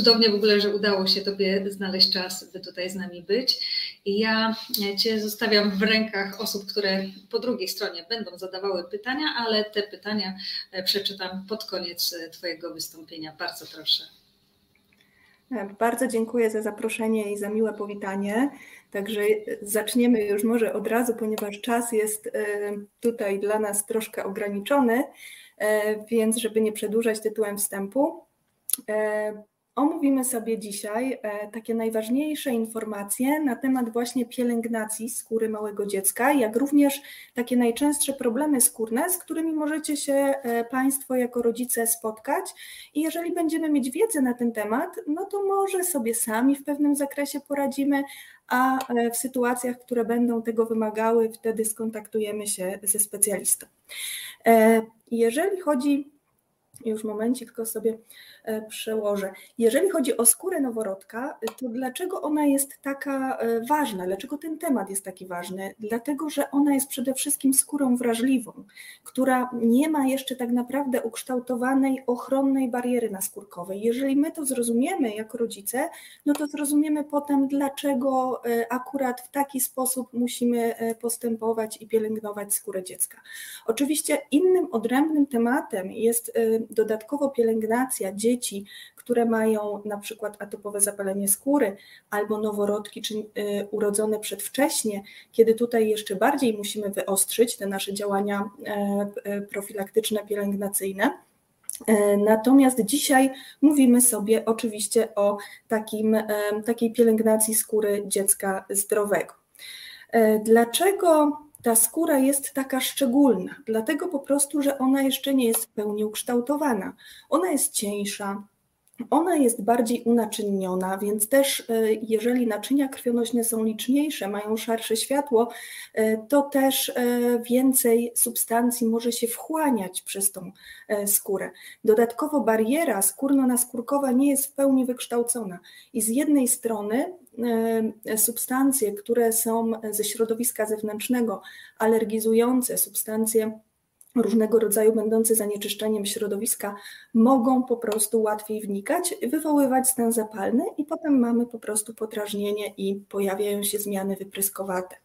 cudownie w ogóle, że udało się Tobie znaleźć czas, by tutaj z nami być. I ja Cię zostawiam w rękach osób, które po drugiej stronie będą zadawały pytania, ale te pytania przeczytam pod koniec Twojego wystąpienia. Bardzo proszę. Bardzo dziękuję za zaproszenie i za miłe powitanie. Także zaczniemy już może od razu, ponieważ czas jest e, tutaj dla nas troszkę ograniczony, e, więc żeby nie przedłużać tytułem wstępu, e, Omówimy sobie dzisiaj e, takie najważniejsze informacje na temat właśnie pielęgnacji skóry małego dziecka, jak również takie najczęstsze problemy skórne, z którymi możecie się e, Państwo jako rodzice spotkać. I jeżeli będziemy mieć wiedzę na ten temat, no to może sobie sami w pewnym zakresie poradzimy, a e, w sytuacjach, które będą tego wymagały, wtedy skontaktujemy się ze specjalistą. Jeżeli chodzi już momencik, tylko sobie e, przełożę. Jeżeli chodzi o skórę noworodka, to dlaczego ona jest taka e, ważna? Dlaczego ten temat jest taki ważny? Dlatego, że ona jest przede wszystkim skórą wrażliwą, która nie ma jeszcze tak naprawdę ukształtowanej ochronnej bariery naskórkowej. Jeżeli my to zrozumiemy jako rodzice, no to zrozumiemy potem, dlaczego e, akurat w taki sposób musimy postępować i pielęgnować skórę dziecka. Oczywiście innym odrębnym tematem jest dodatkowo pielęgnacja dzieci, które mają na przykład atopowe zapalenie skóry albo noworodki czy y, urodzone przedwcześnie, kiedy tutaj jeszcze bardziej musimy wyostrzyć te nasze działania e, e, profilaktyczne, pielęgnacyjne. E, natomiast dzisiaj mówimy sobie oczywiście o takim, takiej pielęgnacji skóry dziecka zdrowego. Dlaczego ta skóra jest taka szczególna, dlatego po prostu, że ona jeszcze nie jest w pełni ukształtowana. Ona jest cieńsza, ona jest bardziej unaczynniona, więc też e, jeżeli naczynia krwionośne są liczniejsze, mają szarsze światło, e, to też e, więcej substancji może się wchłaniać przez tą skórę. Dodatkowo bariera skórno-naskórkowa nie jest w pełni wykształcona i z jednej strony substancje, które są ze środowiska zewnętrznego alergizujące, substancje różnego rodzaju będące zanieczyszczeniem środowiska mogą po prostu łatwiej wnikać, wywoływać stan zapalny i potem mamy po prostu podrażnienie i pojawiają się zmiany wypryskowate.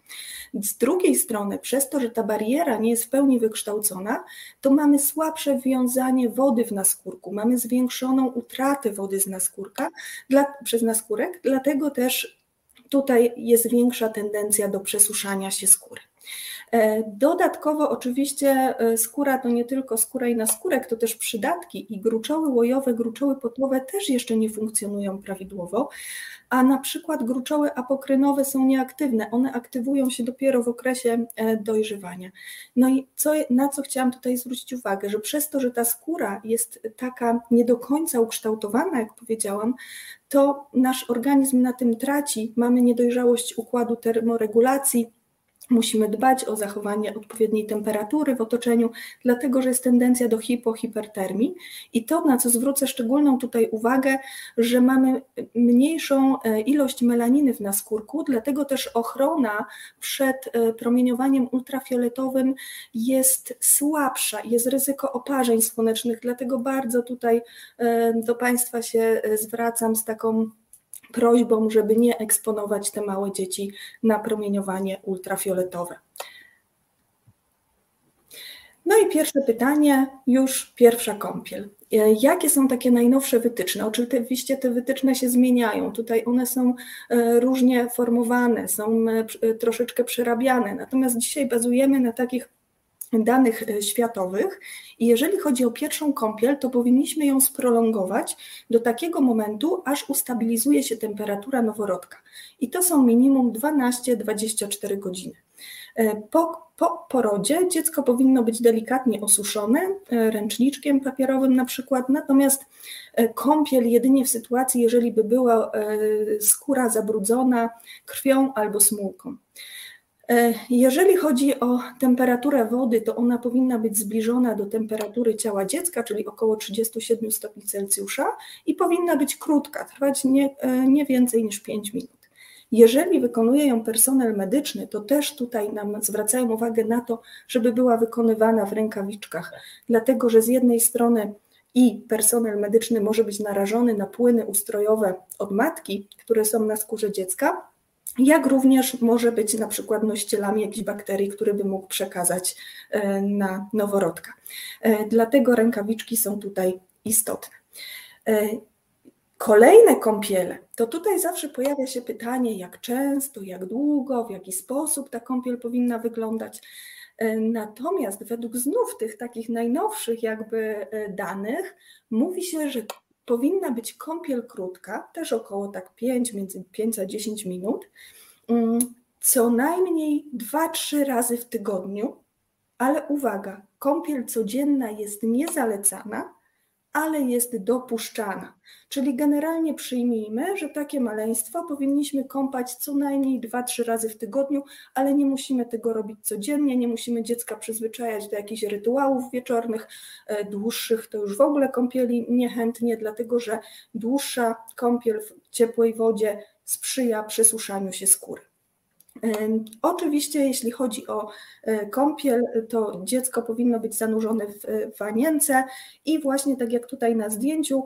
Z drugiej strony, przez to, że ta bariera nie jest w pełni wykształcona, to mamy słabsze wiązanie wody w naskórku, mamy zwiększoną utratę wody z naskórka, dla, przez naskórek, dlatego też tutaj jest większa tendencja do przesuszania się skóry. E, dodatkowo oczywiście e, skóra to nie tylko skóra i naskórek, to też przydatki i gruczoły łojowe, gruczoły potłowe też jeszcze nie funkcjonują prawidłowo, a na przykład gruczoły apokrynowe są nieaktywne, one aktywują się dopiero w okresie e, dojrzewania. No i co, na co chciałam tutaj zwrócić uwagę, że przez to, że ta skóra jest taka nie do końca ukształtowana, jak powiedziałam, to nasz organizm na tym traci, mamy niedojrzałość układu termoregulacji, Musimy dbać o zachowanie odpowiedniej temperatury w otoczeniu, dlatego że jest tendencja do hipohipertermii. I to, na co zwrócę szczególną tutaj uwagę, że mamy mniejszą e, ilość melaniny w naskórku, dlatego też ochrona przed e, promieniowaniem ultrafioletowym jest słabsza, jest ryzyko oparzeń słonecznych, dlatego bardzo tutaj e, do Państwa się zwracam z taką prośbą, żeby nie eksponować te małe dzieci na promieniowanie ultrafioletowe. No i pierwsze pytanie, już pierwsza kąpiel. Jakie są takie najnowsze wytyczne? Oczywiście te wytyczne się zmieniają. Tutaj one są e, różnie formowane, są e, troszeczkę przerabiane. Natomiast dzisiaj bazujemy na takich danych e, światowych i jeżeli chodzi o pierwszą kąpiel, to powinniśmy ją sprolongować do takiego momentu, aż ustabilizuje się temperatura noworodka. I to są minimum 12-24 godziny. E, po, po porodzie dziecko powinno być delikatnie osuszone e, ręczniczkiem papierowym na przykład, natomiast kąpiel jedynie w sytuacji, jeżeli by była skóra zabrudzona krwią albo smułką. E, jeżeli chodzi o temperaturę wody, to ona powinna być zbliżona do temperatury ciała dziecka, czyli około 37 stopni Celsjusza i powinna być krótka, trwać nie, e, nie więcej niż 5 minut. Jeżeli wykonuje ją personel medyczny, to też tutaj nam zwracają uwagę na to, żeby była wykonywana w rękawiczkach, dlatego że z jednej strony i personel medyczny może być narażony na płyny ustrojowe od matki, które są na skórze dziecka, jak również może być na przykład nościelami jakichś bakterii, które by mógł przekazać e, na noworodka. E, dlatego rękawiczki są tutaj istotne. E, kolejne kąpiele, to tutaj zawsze pojawia się pytanie, jak często, jak długo, w jaki sposób ta kąpiel powinna wyglądać. Natomiast według znów tych takich najnowszych jakby danych mówi się, że powinna być kąpiel krótka, też około tak 5, między 5 a 10 minut, mm, co najmniej 2-3 razy w tygodniu, ale uwaga, kąpiel codzienna jest niezalecana, ale jest dopuszczana. Czyli generalnie przyjmijmy, że takie maleństwo powinniśmy kąpać co najmniej 2-3 razy w tygodniu, ale nie musimy tego robić codziennie, nie musimy dziecka przyzwyczajać do jakichś rytuałów wieczornych, e, dłuższych, to już w ogóle kąpieli niechętnie, dlatego że dłuższa kąpiel w ciepłej wodzie sprzyja przesuszaniu się skóry. Oczywiście, jeśli chodzi o e, kąpiel, to dziecko powinno być zanurzone w wanience i właśnie tak jak tutaj na zdjęciu,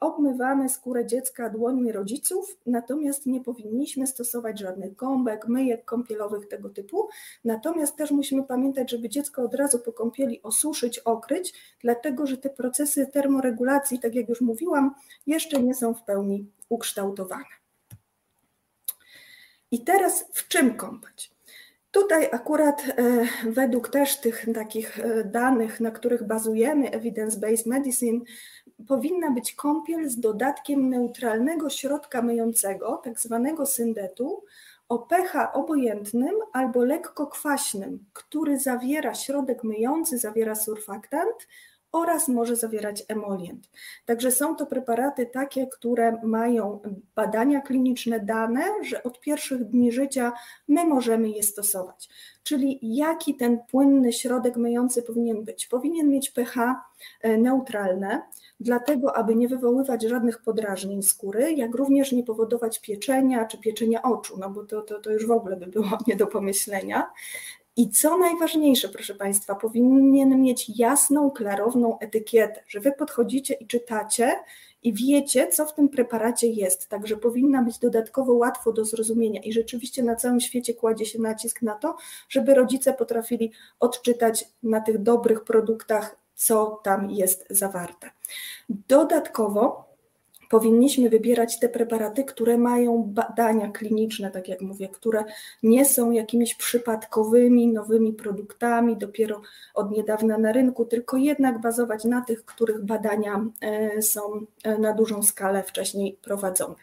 obmywamy skórę dziecka dłońmi rodziców, natomiast nie powinniśmy stosować żadnych gąbek, myjek kąpielowych tego typu. Natomiast też musimy pamiętać, żeby dziecko od razu po kąpieli osuszyć, okryć, dlatego że te procesy termoregulacji, tak jak już mówiłam, jeszcze nie są w pełni ukształtowane. I teraz w czym kąpać? Tutaj akurat e, według też tych takich e, danych, na których bazujemy, evidence-based medicine, powinna być kąpiel z dodatkiem neutralnego środka myjącego, tak zwanego syndetu, o pH obojętnym albo lekko kwaśnym, który zawiera środek myjący, zawiera surfaktant oraz może zawierać emolient. Także są to preparaty takie, które mają badania kliniczne dane, że od pierwszych dni życia my możemy je stosować. Czyli jaki ten płynny środek myjący powinien być? Powinien mieć pH e, neutralne, dlatego aby nie wywoływać żadnych podrażnień skóry, jak również nie powodować pieczenia czy pieczenia oczu, no bo to, to, to już w ogóle by było nie do pomyślenia. I co najważniejsze, proszę Państwa, powinien mieć jasną, klarowną etykietę, że Wy podchodzicie i czytacie i wiecie, co w tym preparacie jest. Także powinna być dodatkowo łatwo do zrozumienia. I rzeczywiście na całym świecie kładzie się nacisk na to, żeby rodzice potrafili odczytać na tych dobrych produktach, co tam jest zawarte. Dodatkowo powinniśmy wybierać te preparaty, które mają badania kliniczne, tak jak mówię, które nie są jakimiś przypadkowymi, nowymi produktami, dopiero od niedawna na rynku, tylko jednak bazować na tych, których badania e, są e, na dużą skalę wcześniej prowadzone.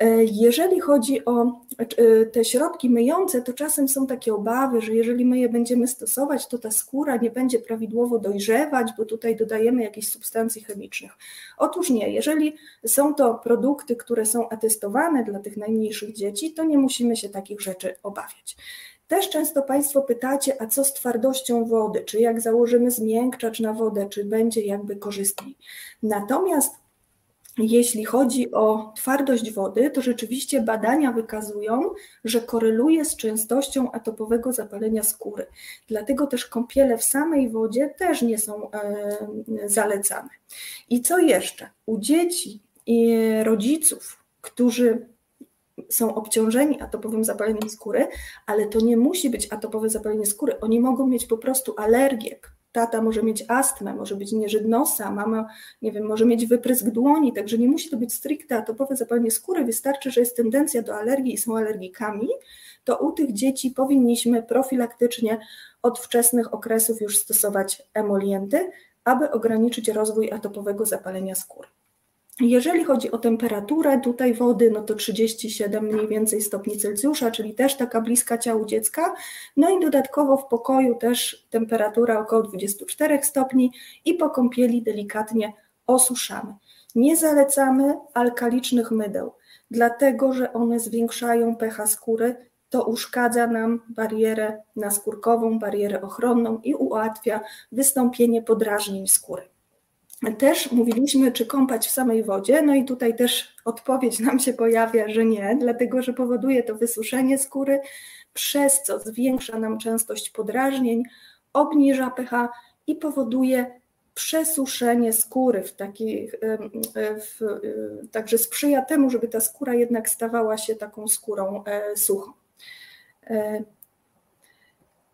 E, jeżeli chodzi o e, te środki myjące, to czasem są takie obawy, że jeżeli my je będziemy stosować, to ta skóra nie będzie prawidłowo dojrzewać, bo tutaj dodajemy jakieś substancji chemicznych. Otóż nie, jeżeli są to produkty, które są atestowane dla tych najmniejszych dzieci, to nie musimy się takich rzeczy obawiać. Też często Państwo pytacie, a co z twardością wody? Czy jak założymy zmiękczacz na wodę, czy będzie jakby korzystniej? Natomiast jeśli chodzi o twardość wody, to rzeczywiście badania wykazują, że koreluje z częstością atopowego zapalenia skóry. Dlatego też kąpiele w samej wodzie też nie są e, zalecane. I co jeszcze? U dzieci i rodziców, którzy są obciążeni atopowym zapaleniem skóry, ale to nie musi być atopowe zapalenie skóry. Oni mogą mieć po prostu alergię, tata może mieć astmę, może być nieżyt nosa, mama, nie wiem, może mieć wyprysk dłoni, także nie musi to być stricte atopowe zapalenie skóry, wystarczy, że jest tendencja do alergii i są alergikami, to u tych dzieci powinniśmy profilaktycznie od wczesnych okresów już stosować emolienty, aby ograniczyć rozwój atopowego zapalenia skóry. Jeżeli chodzi o temperaturę tutaj wody, no to 37 mniej więcej stopni Celsjusza, czyli też taka bliska ciału dziecka. No i dodatkowo w pokoju też temperatura około 24 stopni i po kąpieli delikatnie osuszamy. Nie zalecamy alkalicznych mydeł, dlatego że one zwiększają pH skóry, to uszkadza nam barierę naskórkową, barierę ochronną i ułatwia wystąpienie podrażnień skóry. Też mówiliśmy, czy kąpać w samej wodzie, no i tutaj też odpowiedź nam się pojawia, że nie, dlatego że powoduje to wysuszenie skóry, przez co zwiększa nam częstość podrażnień, obniża pH i powoduje przesuszenie skóry w takich, w, także sprzyja temu, żeby ta skóra jednak stawała się taką skórą suchą.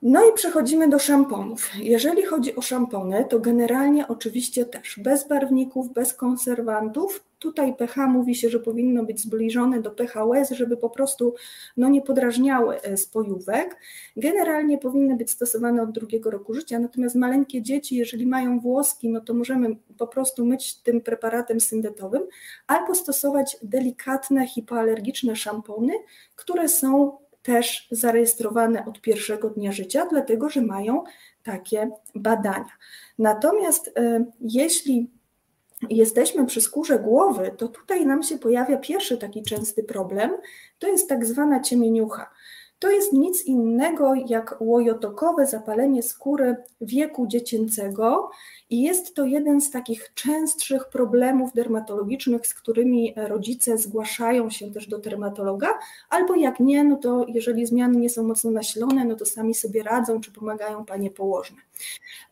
No i przechodzimy do szamponów. Jeżeli chodzi o szampony, to generalnie oczywiście też bez barwników, bez konserwantów. Tutaj pH mówi się, że powinno być zbliżone do pH łez, żeby po prostu no, nie podrażniały e, spojówek. Generalnie powinny być stosowane od drugiego roku życia, natomiast maleńkie dzieci, jeżeli mają włoski, no to możemy po prostu myć tym preparatem syndetowym albo stosować delikatne hipoalergiczne szampony, które są też zarejestrowane od pierwszego dnia życia, dlatego że mają takie badania. Natomiast e, jeśli jesteśmy przy skórze głowy, to tutaj nam się pojawia pierwszy taki częsty problem, to jest tak zwana ciemieniucha. To jest nic innego jak łojotokowe zapalenie skóry wieku dziecięcego i jest to jeden z takich częstszych problemów dermatologicznych, z którymi rodzice zgłaszają się też do dermatologa, albo jak nie, no to jeżeli zmiany nie są mocno nasilone, no to sami sobie radzą, czy pomagają panie położne.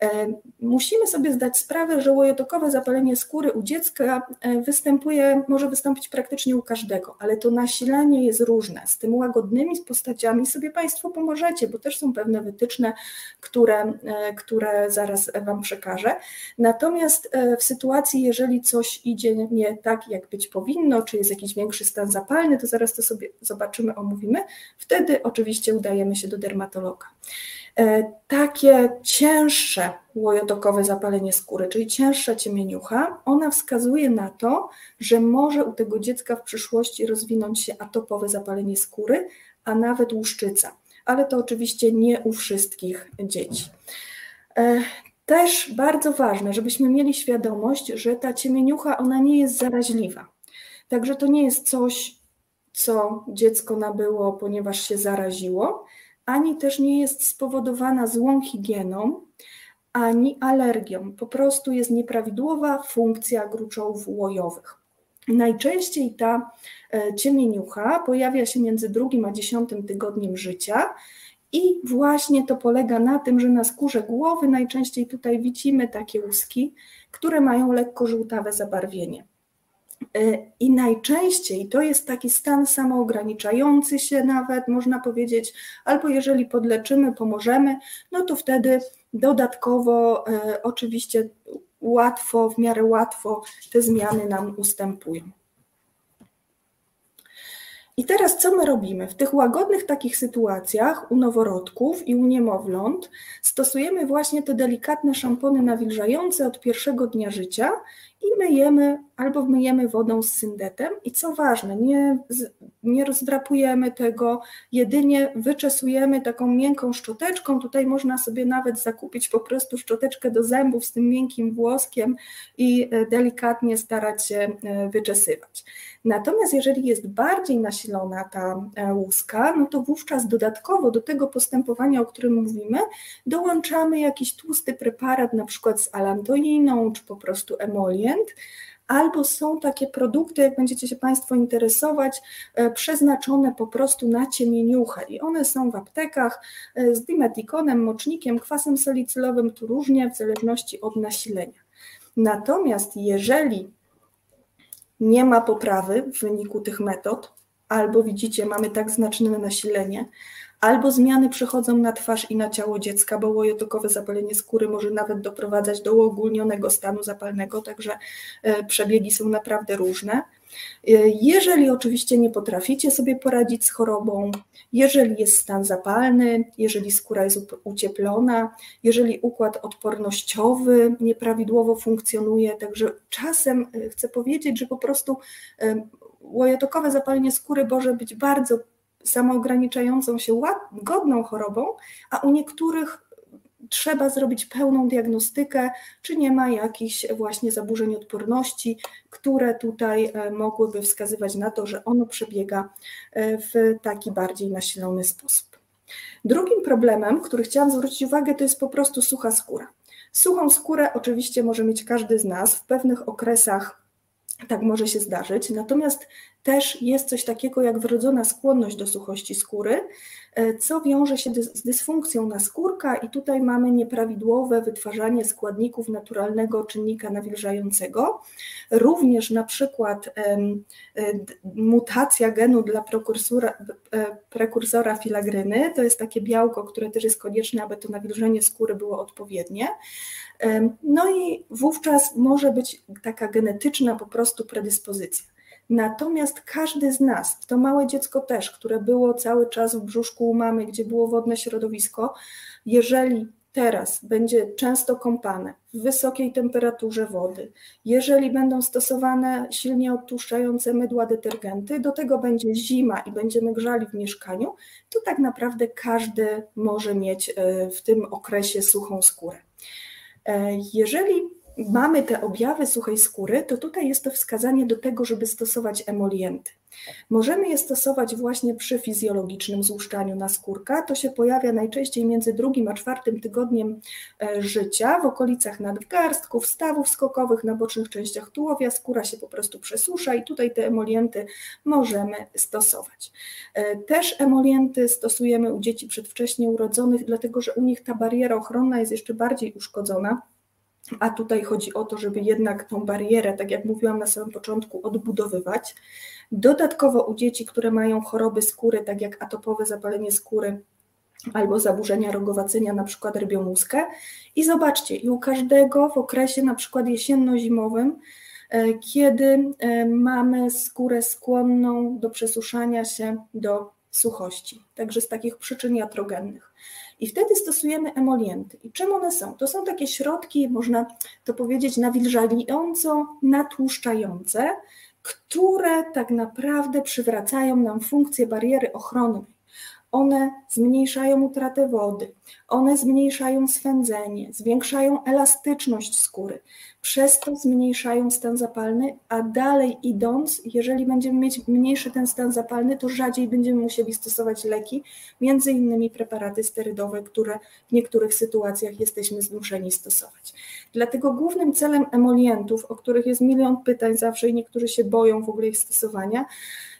E, musimy sobie zdać sprawę, że łojotokowe zapalenie skóry u dziecka e, występuje, może wystąpić praktycznie u każdego, ale to nasilenie jest różne. Z tym łagodnymi postaciami sobie Państwo pomożecie, bo też są pewne wytyczne, które, e, które zaraz Wam przekażę. Natomiast w sytuacji, jeżeli coś idzie nie tak, jak być powinno, czy jest jakiś większy stan zapalny, to zaraz to sobie zobaczymy, omówimy. Wtedy oczywiście udajemy się do dermatologa. E, takie cięższe łojotokowe zapalenie skóry, czyli cięższa ciemieniucha, ona wskazuje na to, że może u tego dziecka w przyszłości rozwinąć się atopowe zapalenie skóry, a nawet łuszczyca. Ale to oczywiście nie u wszystkich dzieci. Też bardzo ważne, żebyśmy mieli świadomość, że ta ciemieniucha ona nie jest zaraźliwa. Także to nie jest coś, co dziecko nabyło, ponieważ się zaraziło, ani też nie jest spowodowana złą higieną, ani alergią. Po prostu jest nieprawidłowa funkcja gruczołów łojowych. Najczęściej ta e, ciemieniucha pojawia się między drugim a dziesiątym tygodniem życia i właśnie to polega na tym, że na skórze głowy najczęściej tutaj widzimy takie łuski, które mają lekko żółtawe zabarwienie. E, I najczęściej to jest taki stan samoograniczający się, nawet można powiedzieć, albo jeżeli podleczymy, pomożemy, no to wtedy dodatkowo e, oczywiście łatwo, w miarę łatwo te zmiany nam ustępują. I teraz co my robimy? W tych łagodnych takich sytuacjach u noworodków i u niemowląt stosujemy właśnie te delikatne szampony nawilżające od pierwszego dnia życia i myjemy albo myjemy wodą z syndetem i co ważne, nie, nie rozdrapujemy tego, jedynie wyczesujemy taką miękką szczoteczką, tutaj można sobie nawet zakupić po prostu szczoteczkę do zębów z tym miękkim włoskiem i e, delikatnie starać się e, wyczesywać. Natomiast jeżeli jest bardziej nasilona ta e, łuska, no to wówczas dodatkowo do tego postępowania, o którym mówimy, dołączamy jakiś tłusty preparat, na przykład z alantoiną, czy po prostu emolient, albo są takie produkty, jak będziecie się Państwo interesować, e, przeznaczone po prostu na ciemieniuchę i one są w aptekach e, z dimetikonem, mocznikiem, kwasem salicylowym, tu różnie w zależności od nasilenia. Natomiast jeżeli nie ma poprawy w wyniku tych metod, albo widzicie, mamy tak znaczne nasilenie, albo zmiany przechodzą na twarz i na ciało dziecka, bo łojotokowe zapalenie skóry może nawet doprowadzać do uogólnionego stanu zapalnego, także e, przebiegi są naprawdę różne. E, jeżeli oczywiście nie potraficie sobie poradzić z chorobą, jeżeli jest stan zapalny, jeżeli skóra jest ucieplona, jeżeli układ odpornościowy nieprawidłowo funkcjonuje, także czasem e, chcę powiedzieć, że po prostu łojotokowe zapalenie skóry może być bardzo samoograniczającą się godną chorobą, a u niektórych trzeba zrobić pełną diagnostykę, czy nie ma jakichś właśnie zaburzeń odporności, które tutaj e, mogłyby wskazywać na to, że ono przebiega e, w taki bardziej nasilony sposób. Drugim problemem, który chciałam zwrócić uwagę, to jest po prostu sucha skóra. Suchą skórę oczywiście może mieć każdy z nas w pewnych okresach tak może się zdarzyć. Natomiast też jest coś takiego jak wrodzona skłonność do suchości skóry, e, co wiąże się z dysfunkcją naskórka i tutaj mamy nieprawidłowe wytwarzanie składników naturalnego czynnika nawilżającego. Również na przykład e, mutacja genu dla e, prekursora filagryny, to jest takie białko, które też jest konieczne, aby to nawilżenie skóry było odpowiednie. No i wówczas może być taka genetyczna po prostu predyspozycja. Natomiast każdy z nas, to małe dziecko też, które było cały czas w brzuszku u mamy, gdzie było wodne środowisko, jeżeli teraz będzie często kąpane w wysokiej temperaturze wody, jeżeli będą stosowane silnie odtłuszczające mydła detergenty, do tego będzie zima i będziemy grzali w mieszkaniu, to tak naprawdę każdy może mieć e, w tym okresie suchą skórę. E, jeżeli mamy te objawy suchej skóry, to tutaj jest to wskazanie do tego, żeby stosować emolienty. Możemy je stosować właśnie przy fizjologicznym złuszczaniu naskórka. To się pojawia najczęściej między drugim a czwartym tygodniem e, życia, w okolicach nadgarstków, stawów skokowych, na bocznych częściach tułowia. Skóra się po prostu przesusza i tutaj te emolienty możemy stosować. E, też emolienty stosujemy u dzieci przedwcześnie urodzonych, dlatego że u nich ta bariera ochronna jest jeszcze bardziej uszkodzona a tutaj chodzi o to, żeby jednak tą barierę, tak jak mówiłam na samym początku, odbudowywać. Dodatkowo u dzieci, które mają choroby skóry, tak jak atopowe zapalenie skóry albo zaburzenia rogowacenia, na przykład rybiomuskę. I zobaczcie, i u każdego w okresie na przykład jesienno-zimowym, e, kiedy e, mamy skórę skłonną do przesuszania się do suchości, także z takich przyczyn jatrogennych. I wtedy stosujemy emolienty. I czym one są? To są takie środki, można to powiedzieć, nawilżająco natłuszczające, które tak naprawdę przywracają nam funkcję bariery ochronnej. One zmniejszają utratę wody, one zmniejszają swędzenie, zwiększają elastyczność skóry, przez to zmniejszają stan zapalny, a dalej idąc, jeżeli będziemy mieć mniejszy ten stan zapalny, to rzadziej będziemy musieli stosować leki, między innymi preparaty sterydowe, które w niektórych sytuacjach jesteśmy zmuszeni stosować. Dlatego głównym celem emolientów, o których jest milion pytań zawsze i niektórzy się boją w ogóle ich stosowania,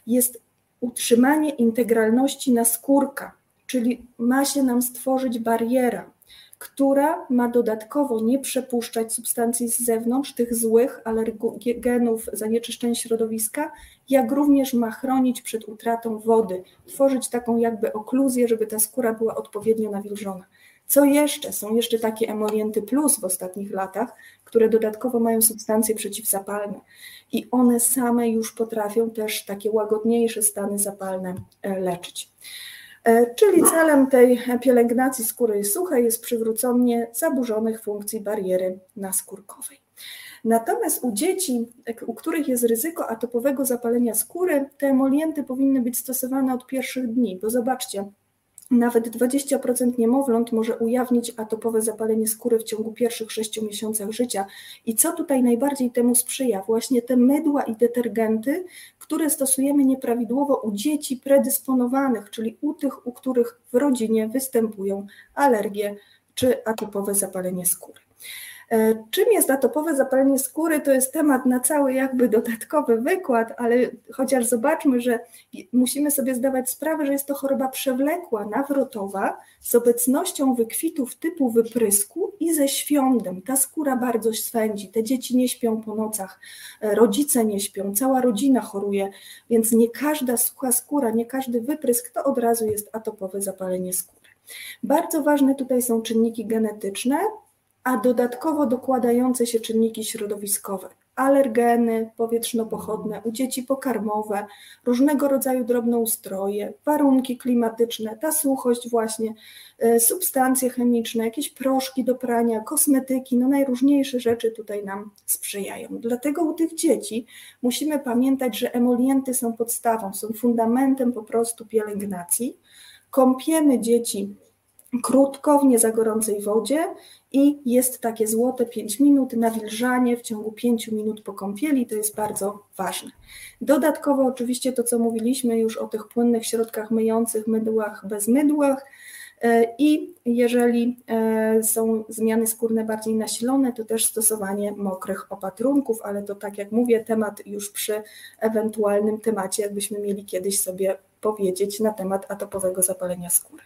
jest utrzymanie integralności naskórka, czyli ma się nam stworzyć bariera, która ma dodatkowo nie przepuszczać substancji z zewnątrz, tych złych alergenów, zanieczyszczeń środowiska, jak również ma chronić przed utratą wody, tworzyć taką jakby okluzję, żeby ta skóra była odpowiednio nawilżona. Co jeszcze? Są jeszcze takie emolienty plus w ostatnich latach, które dodatkowo mają substancje przeciwzapalne i one same już potrafią też takie łagodniejsze stany zapalne e, leczyć. E, czyli celem tej pielęgnacji skóry suchej jest przywrócenie zaburzonych funkcji bariery naskórkowej. Natomiast u dzieci, u których jest ryzyko atopowego zapalenia skóry, te emolienty powinny być stosowane od pierwszych dni, bo zobaczcie, nawet 20% niemowląt może ujawnić atopowe zapalenie skóry w ciągu pierwszych 6 miesiącach życia. I co tutaj najbardziej temu sprzyja? Właśnie te mydła i detergenty, które stosujemy nieprawidłowo u dzieci predysponowanych, czyli u tych, u których w rodzinie występują alergie czy atopowe zapalenie skóry. E, czym jest atopowe zapalenie skóry? To jest temat na cały jakby dodatkowy wykład, ale chociaż zobaczmy, że musimy sobie zdawać sprawę, że jest to choroba przewlekła, nawrotowa, z obecnością wykwitów typu wyprysku i ze świądem. Ta skóra bardzo swędzi, te dzieci nie śpią po nocach, e, rodzice nie śpią, cała rodzina choruje, więc nie każda sucha skóra, nie każdy wyprysk to od razu jest atopowe zapalenie skóry. Bardzo ważne tutaj są czynniki genetyczne, a dodatkowo dokładające się czynniki środowiskowe, alergeny powietrzno-pochodne, u dzieci pokarmowe, różnego rodzaju drobnoustroje, warunki klimatyczne, ta suchość właśnie, e, substancje chemiczne, jakieś proszki do prania, kosmetyki, no najróżniejsze rzeczy tutaj nam sprzyjają. Dlatego u tych dzieci musimy pamiętać, że emolienty są podstawą, są fundamentem po prostu pielęgnacji. Kąpiemy dzieci krótko w nie za gorącej wodzie i jest takie złote 5 minut, nawilżanie w ciągu 5 minut po kąpieli, to jest bardzo ważne. Dodatkowo oczywiście to, co mówiliśmy już o tych płynnych środkach myjących, mydłach, bez mydłach, I jeżeli są zmiany skórne bardziej nasilone, to też stosowanie mokrych opatrunków, ale to tak jak mówię, temat już przy ewentualnym temacie, jakbyśmy mieli kiedyś sobie powiedzieć na temat atopowego zapalenia skóry.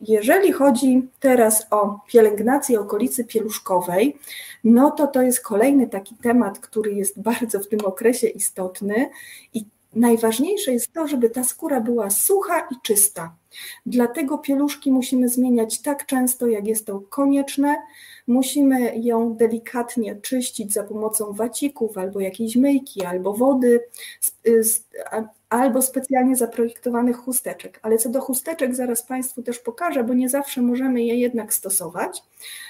Jeżeli chodzi teraz o pielęgnację okolicy pieluszkowej, no to to jest kolejny taki temat, który jest bardzo w tym okresie istotny i najważniejsze jest to, żeby ta skóra była sucha i czysta. Dlatego pieluszki musimy zmieniać tak często, jak jest to konieczne. Musimy ją delikatnie czyścić za pomocą wacików albo jakiejś myjki, albo wody, albo specjalnie zaprojektowanych chusteczek. Ale co do chusteczek, zaraz Państwu też pokażę, bo nie zawsze możemy je jednak stosować.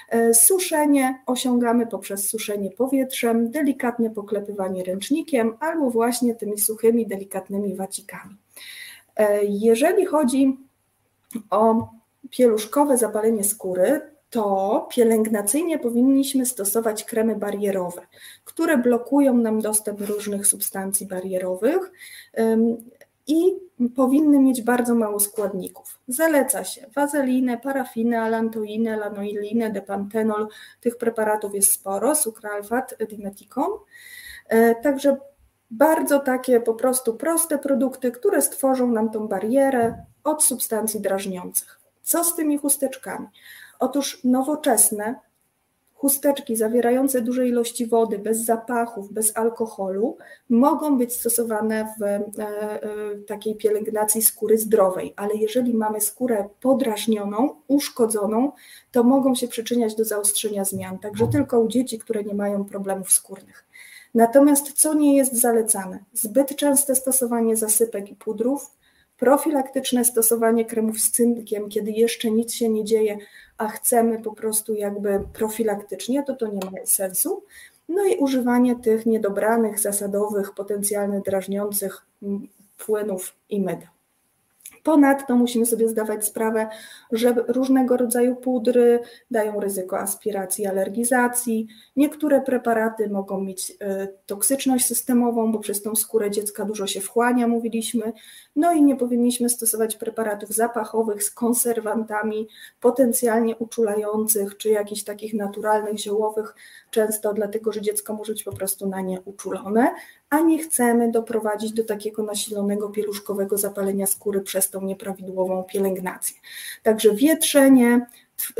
E, suszenie osiągamy poprzez suszenie powietrzem, delikatne poklepywanie ręcznikiem albo właśnie tymi suchymi, delikatnymi wacikami. E, jeżeli chodzi o pieluszkowe zapalenie skóry, to pielęgnacyjnie powinniśmy stosować kremy barierowe, które blokują nam dostęp do różnych substancji barierowych i powinny mieć bardzo mało składników. Zaleca się wazelinę, parafinę, alantoinę, lanoilinę, depantenol. Tych preparatów jest sporo, sukralfat, dimeticon. E, także bardzo takie po prostu proste produkty, które stworzą nam tą barierę od substancji drażniących. Co z tymi chusteczkami? Otóż nowoczesne chusteczki zawierające duże ilości wody, bez zapachów, bez alkoholu, mogą być stosowane w e, e, takiej pielęgnacji skóry zdrowej, ale jeżeli mamy skórę podrażnioną, uszkodzoną, to mogą się przyczyniać do zaostrzenia zmian, także tylko u dzieci, które nie mają problemów skórnych. Natomiast co nie jest zalecane? Zbyt częste stosowanie zasypek i pudrów, profilaktyczne stosowanie kremów z cynkiem, kiedy jeszcze nic się nie dzieje, a chcemy po prostu jakby profilaktycznie, to to nie ma sensu. No i używanie tych niedobranych, zasadowych, potencjalnie drażniących płynów i mydeł. Ponadto musimy sobie zdawać sprawę, że różnego rodzaju pudry dają ryzyko aspiracji, alergizacji. Niektóre preparaty mogą mieć e, toksyczność systemową, bo przez tą skórę dziecka dużo się wchłania, mówiliśmy. No i nie powinniśmy stosować preparatów zapachowych z konserwantami potencjalnie uczulających, czy jakichś takich naturalnych, ziołowych, często dlatego, że dziecko może być po prostu na nie uczulone, a nie chcemy doprowadzić do takiego nasilonego pieluszkowego zapalenia skóry przez tą nieprawidłową pielęgnację. Także wietrzenie,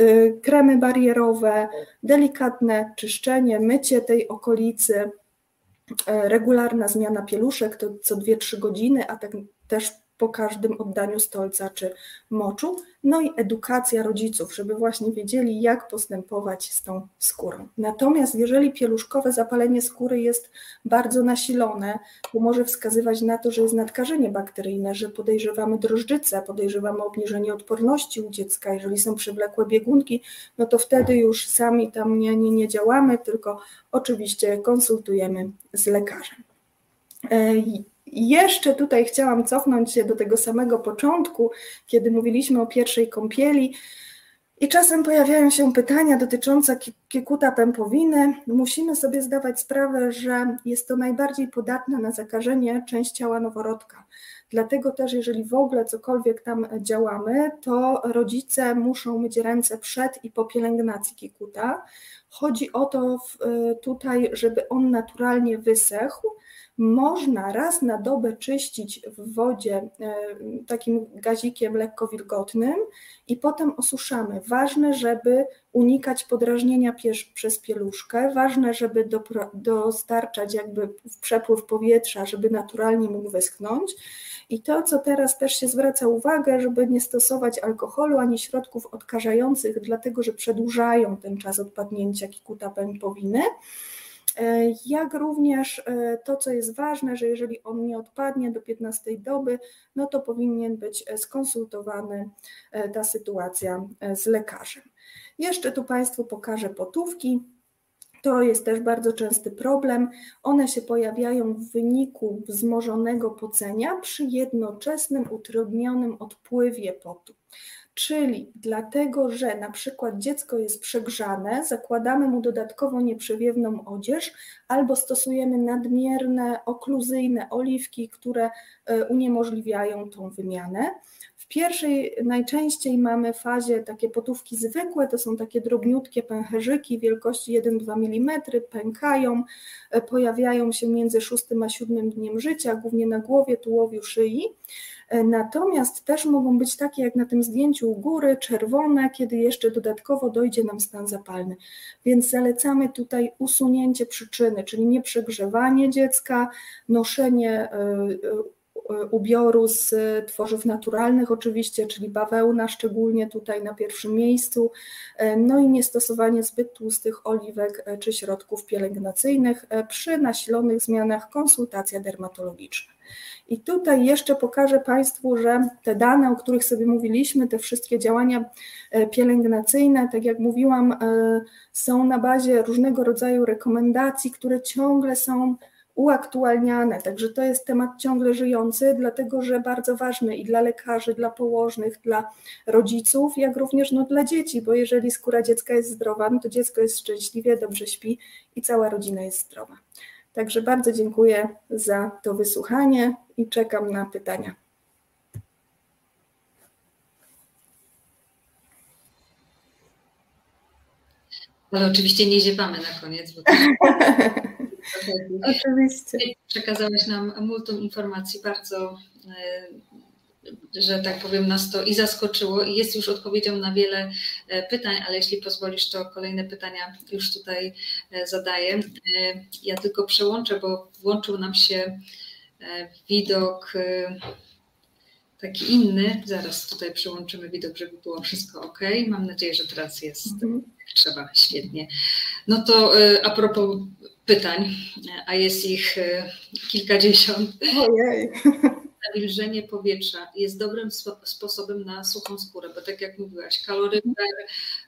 y, kremy barierowe, delikatne czyszczenie, mycie tej okolicy, y, regularna zmiana pieluszek to co 2-3 godziny, a tak też po każdym oddaniu stolca czy moczu, no i edukacja rodziców, żeby właśnie wiedzieli, jak postępować z tą skórą. Natomiast jeżeli pieluszkowe zapalenie skóry jest bardzo nasilone, to może wskazywać na to, że jest nadkażenie bakteryjne, że podejrzewamy drożdżycę, podejrzewamy obniżenie odporności u dziecka. Jeżeli są przewlekłe biegunki, no to wtedy już sami tam nie, nie, nie działamy, tylko oczywiście konsultujemy z lekarzem. E, jeszcze tutaj chciałam cofnąć się do tego samego początku, kiedy mówiliśmy o pierwszej kąpieli. I czasem pojawiają się pytania dotyczące kiekuta pępowiny. Musimy sobie zdawać sprawę, że jest to najbardziej podatna na zakażenie część ciała noworodka. Dlatego też, jeżeli w ogóle cokolwiek tam działamy, to rodzice muszą myć ręce przed i po pielęgnacji kiekuta. Chodzi o to tutaj, żeby on naturalnie wysechł można raz na dobę czyścić w wodzie e, takim gazikiem lekko wilgotnym i potem osuszamy. Ważne, żeby unikać podrażnienia przez pieluszkę, ważne, żeby dostarczać jakby przepływ powietrza, żeby naturalnie mógł wyschnąć. I to, co teraz też się zwraca uwagę, żeby nie stosować alkoholu ani środków odkażających, dlatego że przedłużają ten czas odpadnięcia kikuta pępowiny. E, jak również e, to, co jest ważne, że jeżeli on nie odpadnie do 15 doby, no to powinien być e, skonsultowany ta sytuacja z lekarzem. Jeszcze tu Państwu pokażę potówki. To jest też bardzo częsty problem. One się pojawiają w wyniku wzmożonego pocenia przy jednoczesnym utrudnionym odpływie potu. Czyli dlatego, że na przykład dziecko jest przegrzane, zakładamy mu dodatkowo nieprzewiewną odzież albo stosujemy nadmierne okluzyjne oliwki, które e, uniemożliwiają tą wymianę. W pierwszej najczęściej mamy fazie takie potówki zwykłe, to są takie drobniutkie pęcherzyki wielkości 1-2 mm, pękają, e, pojawiają się między 6 a 7 dniem życia, głównie na głowie, tułowiu, szyi. Natomiast też mogą być takie jak na tym zdjęciu u góry, czerwone, kiedy jeszcze dodatkowo dojdzie nam stan zapalny. Więc zalecamy tutaj usunięcie przyczyny, czyli nie przegrzewanie dziecka, noszenie e, ubioru z tworzyw naturalnych oczywiście, czyli bawełna szczególnie tutaj na pierwszym miejscu, e, no i niestosowanie zbyt tłustych oliwek e, czy środków pielęgnacyjnych e, przy nasilonych zmianach konsultacja dermatologiczna. I tutaj jeszcze pokażę Państwu, że te dane, o których sobie mówiliśmy, te wszystkie działania pielęgnacyjne, tak jak mówiłam, są na bazie różnego rodzaju rekomendacji, które ciągle są uaktualniane. Także to jest temat ciągle żyjący, dlatego że bardzo ważny i dla lekarzy, dla położnych, dla rodziców, jak również no, dla dzieci, bo jeżeli skóra dziecka jest zdrowa, no to dziecko jest szczęśliwie, dobrze śpi i cała rodzina jest zdrowa. Także bardzo dziękuję za to wysłuchanie i czekam na pytania. Ale oczywiście nie ziewamy na koniec, bo Oczywiście. Przekazałeś nam multum informacji, bardzo, e, że tak powiem, nas to i zaskoczyło i jest już odpowiedzią na wiele e, pytań, ale jeśli pozwolisz, to kolejne pytania już tutaj e, zadaję. Ja tylko przełączę, bo włączył nam się widok taki inny. Zaraz tutaj przełączymy widok, żeby było wszystko ok. Mam nadzieję, że teraz jest mhm. trzeba. Świetnie. No to a propos pytań, a jest ich e, kilkadziesiąt. Ojej. Nawilżenie powietrza jest dobrym sposobem na suchą skórę, bo tak jak mówiłaś, kaloryfer,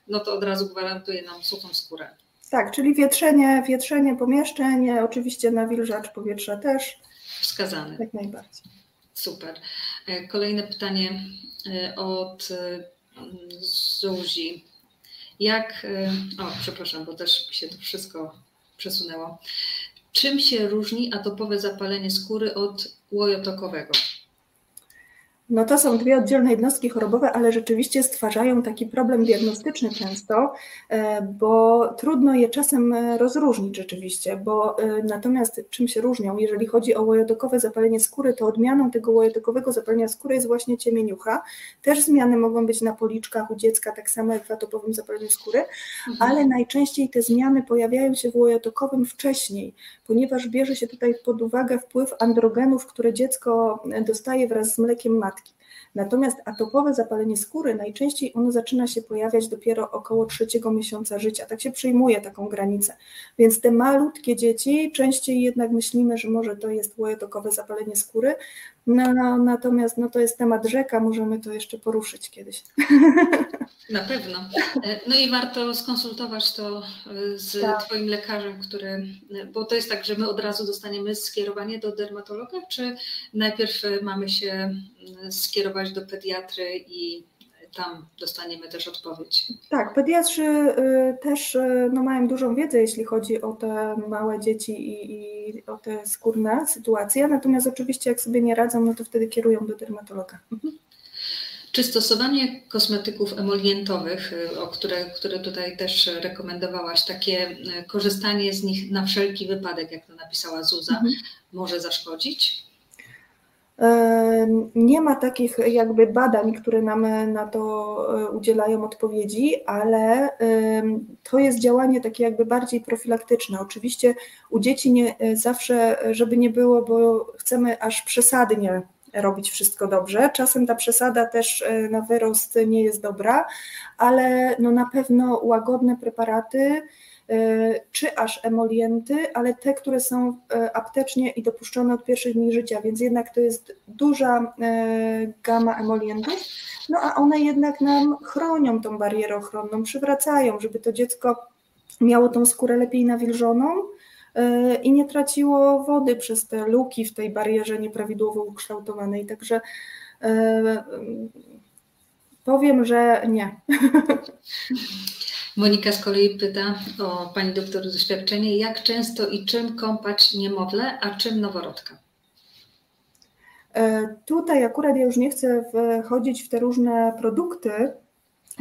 no to od razu gwarantuje nam suchą skórę. Tak, czyli wietrzenie, wietrzenie pomieszczeń, oczywiście nawilżacz powietrza też. Wskazany. Jak najbardziej. Super. E, kolejne pytanie e, od Zuzi. Jak, o przepraszam, bo też się to wszystko przesunęło. Czym się różni atopowe zapalenie skóry od łojotokowego? No to są dwie oddzielne jednostki chorobowe, ale rzeczywiście stwarzają taki problem diagnostyczny często, e, bo trudno je czasem e, rozróżnić rzeczywiście, bo e, natomiast czym się różnią, jeżeli chodzi o łojotokowe zapalenie skóry, to odmianą tego łojotokowego zapalenia skóry jest właśnie ciemieniucha. Też zmiany mogą być na policzkach u dziecka, tak samo jak w atopowym zapaleniu skóry, mhm. ale najczęściej te zmiany pojawiają się w łojotokowym wcześniej, ponieważ bierze się tutaj pod uwagę wpływ androgenów, które dziecko dostaje wraz z mlekiem matki. Natomiast atopowe zapalenie skóry najczęściej ono zaczyna się pojawiać dopiero około trzeciego miesiąca życia. Tak się przyjmuje taką granicę. Więc te malutkie dzieci częściej jednak myślimy, że może to jest łojotokowe zapalenie skóry. No, natomiast no, to jest temat rzeka, możemy to jeszcze poruszyć kiedyś. Na pewno. E, no i warto skonsultować to e, z tak. Twoim lekarzem, który, bo to jest tak, że my od razu dostaniemy skierowanie do dermatologa, czy najpierw mamy się skierować do pediatry i tam dostaniemy też odpowiedź. Tak, pediatrzy y, też y, no, mają dużą wiedzę, jeśli chodzi o te małe dzieci i, i, o te skórne sytuacje, natomiast oczywiście jak sobie nie radzą, no to wtedy kierują do dermatologa. Czy stosowanie kosmetyków emolientowych, y, o które, które tutaj też rekomendowałaś, takie korzystanie z nich na wszelki wypadek, jak to napisała Zuza, mhm. może zaszkodzić? Nie ma takich jakby badań, które nam na to e, udzielają odpowiedzi, ale to jest działanie takie jakby bardziej profilaktyczne. Oczywiście u dzieci nie e, zawsze, żeby nie było, bo chcemy aż przesadnie robić wszystko dobrze. Czasem ta przesada też e, na wyrost nie jest dobra, ale no na pewno łagodne preparaty E, czy aż emolienty, ale te, które są e, aptecznie i dopuszczone od pierwszych dni życia, więc jednak to jest duża gama emolientów, no a one jednak nam chronią tą barierę ochronną, przywracają, żeby to dziecko miało tą skórę lepiej nawilżoną i nie traciło wody przez te luki w tej barierze nieprawidłowo ukształtowanej. Także Powiem, że nie. Monika z kolei pyta o Pani doktor doświadczenie, jak często i czym kąpać niemowlę, a czym noworodka? E, tutaj akurat ja już nie chcę wchodzić w te różne produkty,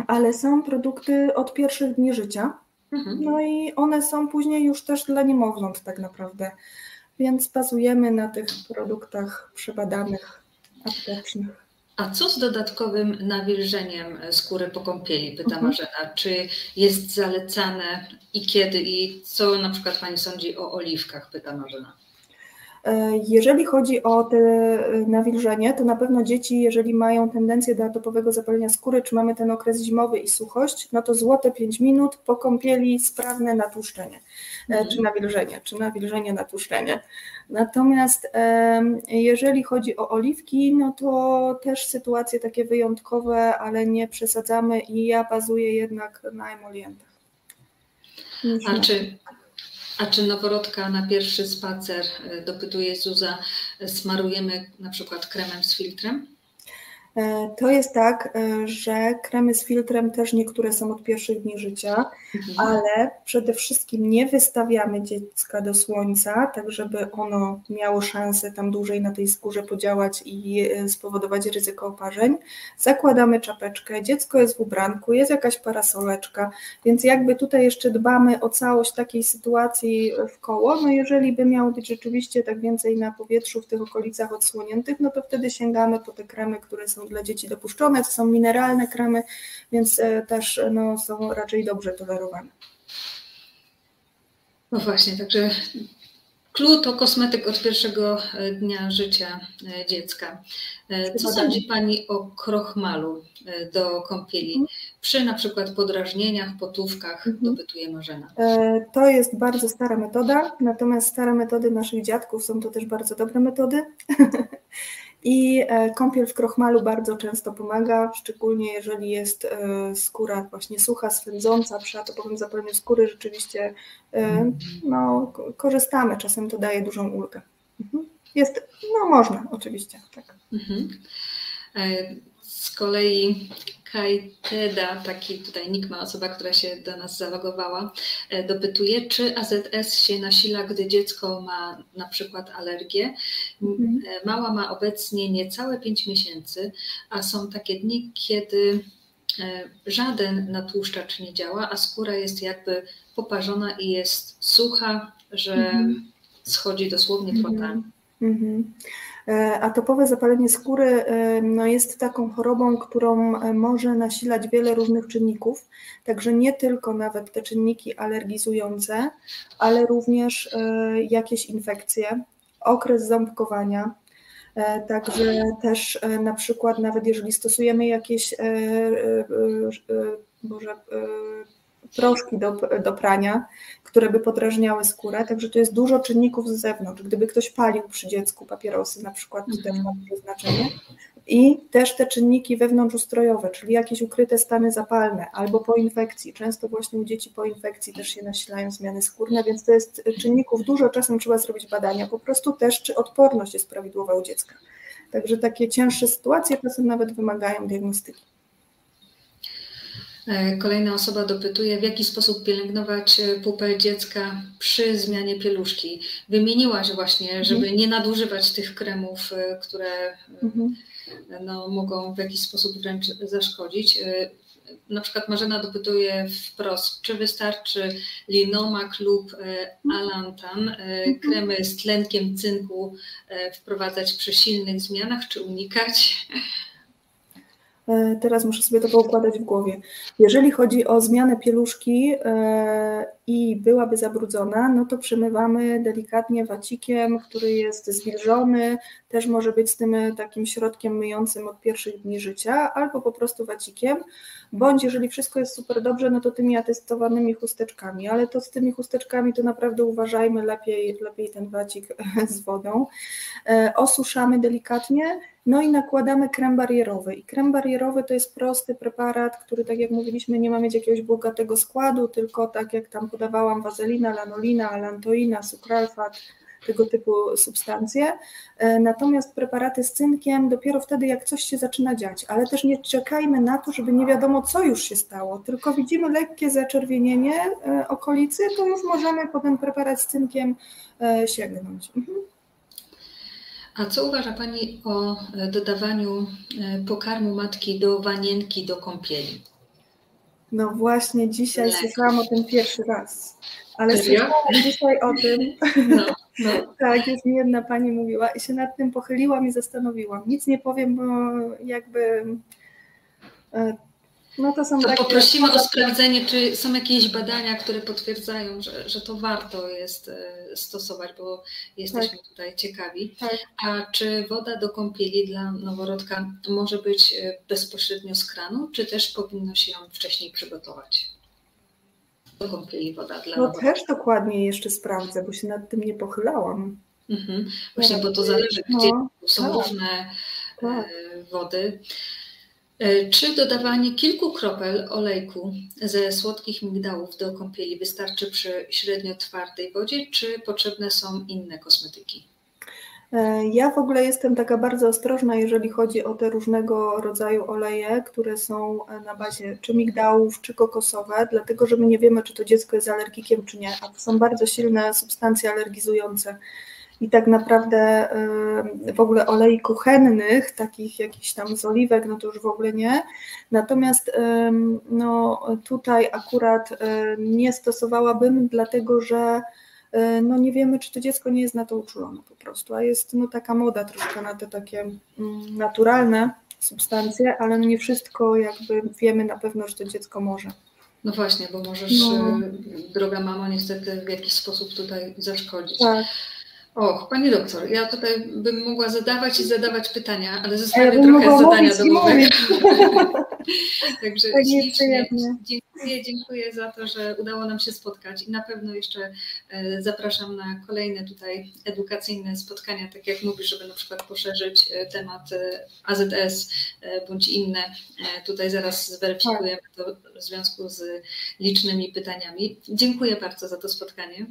ale są produkty od pierwszych dni życia. Mhm. No i one są później już też dla niemowląt tak naprawdę. Więc bazujemy na tych produktach przebadanych, aptecznych. A co z dodatkowym nawilżeniem skóry po kąpieli? Pyta mhm. Marzena. Czy jest zalecane i kiedy i co na przykład Pani sądzi o oliwkach? Pyta Marzena. Jeżeli chodzi o te e, nawilżenie, to na pewno dzieci, jeżeli mają tendencję do atopowego zapalenia skóry, czy mamy ten okres zimowy i suchość, no to złote 5 minut po kąpieli sprawne natłuszczenie, e, mhm. czy nawilżenie, czy nawilżenie, natłuszczenie. Natomiast jeżeli chodzi o oliwki, no to też sytuacje takie wyjątkowe, ale nie przesadzamy i ja bazuję jednak na emolientach. A czy a czy noworodka na pierwszy spacer, e, dopytuje Zuza, smarujemy na przykład kremem z filtrem? E, to jest tak, e, że kremy z filtrem też niektóre są od pierwszych dni życia, mhm. ale przede wszystkim nie wystawiamy dziecka do słońca, tak żeby ono miało szansę tam dłużej na tej skórze podziałać i e, spowodować ryzyko oparzeń. Zakładamy czapeczkę, dziecko jest w ubranku, jest jakaś parasoleczka, więc jakby tutaj jeszcze dbamy o całość takiej sytuacji w koło. No jeżeli by miało być rzeczywiście tak więcej na powietrzu w tych okolicach odsłoniętych, no to wtedy sięgamy po te kremy, które są dla dzieci dopuszczone, to są mineralne kremy, więc e, też no, są raczej dobrze tolerowane. No właśnie, także Clue to kosmetyk od pierwszego e, dnia życia e, dziecka. Co sądzi Pani o krochmalu do kąpieli? Mhm. Przy na przykład podrażnieniach, potówkach, mhm. dopytuje Marzena. To jest bardzo stara metoda, natomiast stare metody naszych dziadków są to też bardzo dobre metody. I e, kąpiel w krochmalu bardzo często pomaga, szczególnie jeżeli jest e, skóra właśnie sucha, swędząca, przy atopowym zapaleniu skóry rzeczywiście e, no, korzystamy, czasem to daje dużą ulgę. Mhm. Jest, no można oczywiście, tak. Mhm. Z kolei Kajteda, taki tutaj nick ma osoba, która się do nas zalogowała, e, dopytuje, czy AZS się nasila, gdy dziecko ma na przykład alergię. Mhm. E, mała ma obecnie niecałe 5 miesięcy, a są takie dni, kiedy e, żaden natłuszczacz nie działa, a skóra jest jakby poparzona i jest sucha, że mhm. schodzi dosłownie płatami. Mhm. E, atopowe zapalenie skóry e, no jest taką chorobą, którą e, może nasilać wiele różnych czynników, także nie tylko nawet te czynniki alergizujące, ale również jakieś infekcje, okres ząbkowania, Także też na przykład nawet jeżeli stosujemy jakieś Boże, proszki do, do prania, które by podrażniały skórę, także to jest dużo czynników z zewnątrz. Gdyby ktoś palił przy dziecku papierosy na przykład, to też ma duże znaczenie. I też te czynniki wewnątrzustrojowe, czyli jakieś ukryte stany zapalne albo po infekcji. Często właśnie u dzieci po infekcji też się nasilają zmiany skórne, więc to jest czynników dużo. Czasem trzeba zrobić badania po prostu też, czy odporność jest prawidłowa u dziecka. Także takie cięższe sytuacje czasem nawet wymagają diagnostyki. E, kolejna osoba dopytuje, w jaki sposób pielęgnować e, pupę dziecka przy zmianie pieluszki. Wymieniłaś właśnie, mhm. żeby nie nadużywać tych kremów, e, które mhm. no, mogą w jakiś sposób wręcz zaszkodzić. Na przykład Marzena dopytuje wprost, czy wystarczy linomak lub alantan, mhm. kremy z tlenkiem cynku wprowadzać przy silnych zmianach, czy unikać? E, teraz muszę sobie to poukładać w głowie. Jeżeli chodzi o zmianę pieluszki e, i byłaby zabrudzona, no to przemywamy delikatnie wacikiem, który jest zwilżony, też może być z tym takim środkiem myjącym od pierwszych dni życia, albo po prostu wacikiem, bądź jeżeli wszystko jest super dobrze, no to tymi atestowanymi chusteczkami, ale to z tymi chusteczkami to naprawdę uważajmy lepiej, lepiej ten wacik z wodą. E, osuszamy delikatnie, no i nakładamy krem barierowy. I krem barierowy to jest prosty preparat, który, tak jak mówiliśmy, nie ma mieć jakiegoś bogatego składu, tylko tak jak tam podawałam, wazelina, lanolina, alantoina, sukralfat, tego typu substancje. Natomiast preparaty z cynkiem dopiero wtedy, jak coś się zaczyna dziać, ale też nie czekajmy na to, żeby nie wiadomo, co już się stało, tylko widzimy lekkie zaczerwienienie okolicy, to już możemy po ten preparat z cynkiem sięgnąć. Mhm. A co uważa Pani o e, dodawaniu e, pokarmu matki do wanienki do kąpieli? No właśnie dzisiaj Lek. słyszałam o tym pierwszy raz. Ale Serio? słyszałam dzisiaj o tym. No, no. tak, już mi jedna pani mówiła i się nad tym pochyliłam i zastanowiłam. Nic nie powiem, bo jakby e, no to są to takie... Poprosimy o sprawdzenie, czy są jakieś badania, które potwierdzają, że, że to warto jest e, stosować, bo jesteśmy tak. tutaj ciekawi. Tak. A czy woda do kąpieli dla noworodka może być e, bezpośrednio z kranu, czy też powinno się ją wcześniej przygotować? Do kąpieli woda dla No noworodka. też dokładnie jeszcze sprawdzę, bo się nad tym nie pochylałam. Mhm. Właśnie, bo to zależy, gdzie no, są tak. różne e, tak. wody. E, czy dodawanie kilku kropel olejku ze słodkich migdałów do kąpieli wystarczy przy średnio twardej wodzie, czy potrzebne są inne kosmetyki? E, ja w ogóle jestem taka bardzo ostrożna, jeżeli chodzi o te różnego rodzaju oleje, które są na bazie czy migdałów, czy kokosowe, dlatego że my nie wiemy, czy to dziecko jest alergikiem, czy nie, a to są bardzo silne substancje alergizujące i tak naprawdę w ogóle olei kuchennych, takich jakichś tam z oliwek, no to już w ogóle nie. Natomiast no, tutaj akurat nie stosowałabym, dlatego że no nie wiemy, czy to dziecko nie jest na to uczulone po prostu, a jest no taka moda troszkę na te takie mm, naturalne substancje, ale no nie wszystko jakby wiemy na pewno, że to dziecko może. No właśnie, bo możesz, no. droga mamo, niestety w jakiś sposób tutaj zaszkodzić. Tak. Och, pani doktor, ja tutaj bym mogła zadawać i zadawać pytania, ale zostawię ja trochę zadania domowe. Także tak ślicznie, dziękuję, dziękuję za to, że udało nam się spotkać i na pewno jeszcze e, zapraszam na kolejne tutaj edukacyjne spotkania, tak jak mówisz, żeby na przykład poszerzyć e, temat e, AZS bądź inne. Tutaj zaraz zweryfikujemy to w związku z licznymi pytaniami. Dziękuję bardzo za to spotkanie.